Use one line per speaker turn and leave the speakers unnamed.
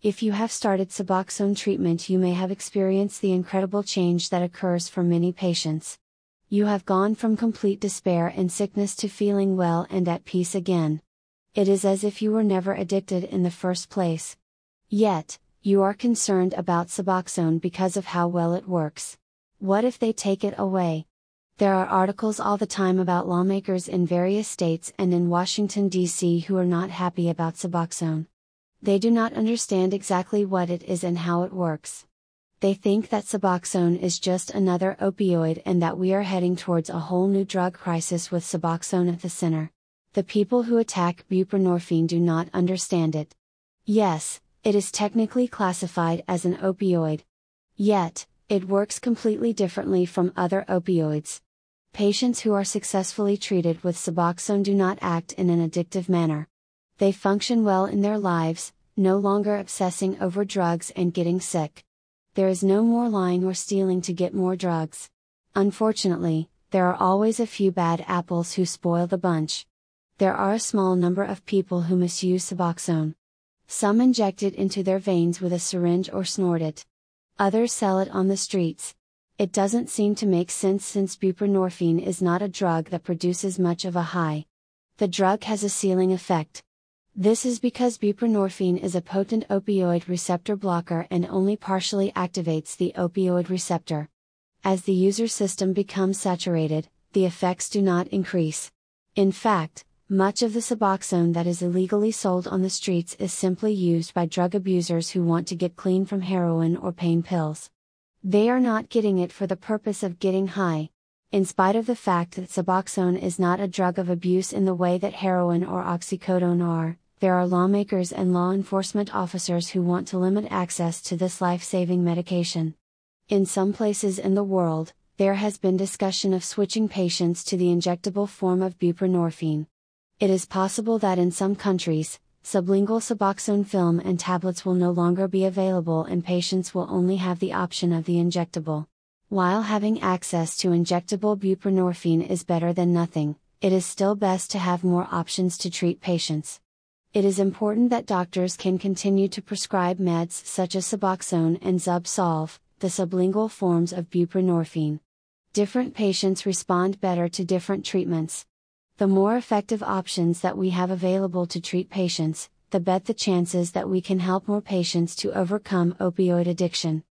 If you have started Suboxone treatment, you may have experienced the incredible change that occurs for many patients. You have gone from complete despair and sickness to feeling well and at peace again. It is as if you were never addicted in the first place. Yet, you are concerned about Suboxone because of how well it works. What if they take it away? There are articles all the time about lawmakers in various states and in Washington, D.C. who are not happy about Suboxone. They do not understand exactly what it is and how it works. They think that Suboxone is just another opioid and that we are heading towards a whole new drug crisis with Suboxone at the center. The people who attack buprenorphine do not understand it. Yes, it is technically classified as an opioid. Yet, it works completely differently from other opioids. Patients who are successfully treated with Suboxone do not act in an addictive manner. They function well in their lives, no longer obsessing over drugs and getting sick there is no more lying or stealing to get more drugs. Unfortunately, there are always a few bad apples who spoil the bunch. There are a small number of people who misuse Suboxone. Some inject it into their veins with a syringe or snort it. Others sell it on the streets. It doesn't seem to make sense since buprenorphine is not a drug that produces much of a high. The drug has a ceiling effect. This is because buprenorphine is a potent opioid receptor blocker and only partially activates the opioid receptor. As the user system becomes saturated, the effects do not increase. In fact, much of the Suboxone that is illegally sold on the streets is simply used by drug abusers who want to get clean from heroin or pain pills. They are not getting it for the purpose of getting high. In spite of the fact that Suboxone is not a drug of abuse in the way that heroin or oxycodone are, there are lawmakers and law enforcement officers who want to limit access to this life saving medication. In some places in the world, there has been discussion of switching patients to the injectable form of buprenorphine. It is possible that in some countries, sublingual Suboxone film and tablets will no longer be available and patients will only have the option of the injectable. While having access to injectable buprenorphine is better than nothing, it is still best to have more options to treat patients it is important that doctors can continue to prescribe meds such as Suboxone and Zubsolv, the sublingual forms of buprenorphine. Different patients respond better to different treatments. The more effective options that we have available to treat patients, the better the chances that we can help more patients to overcome opioid addiction.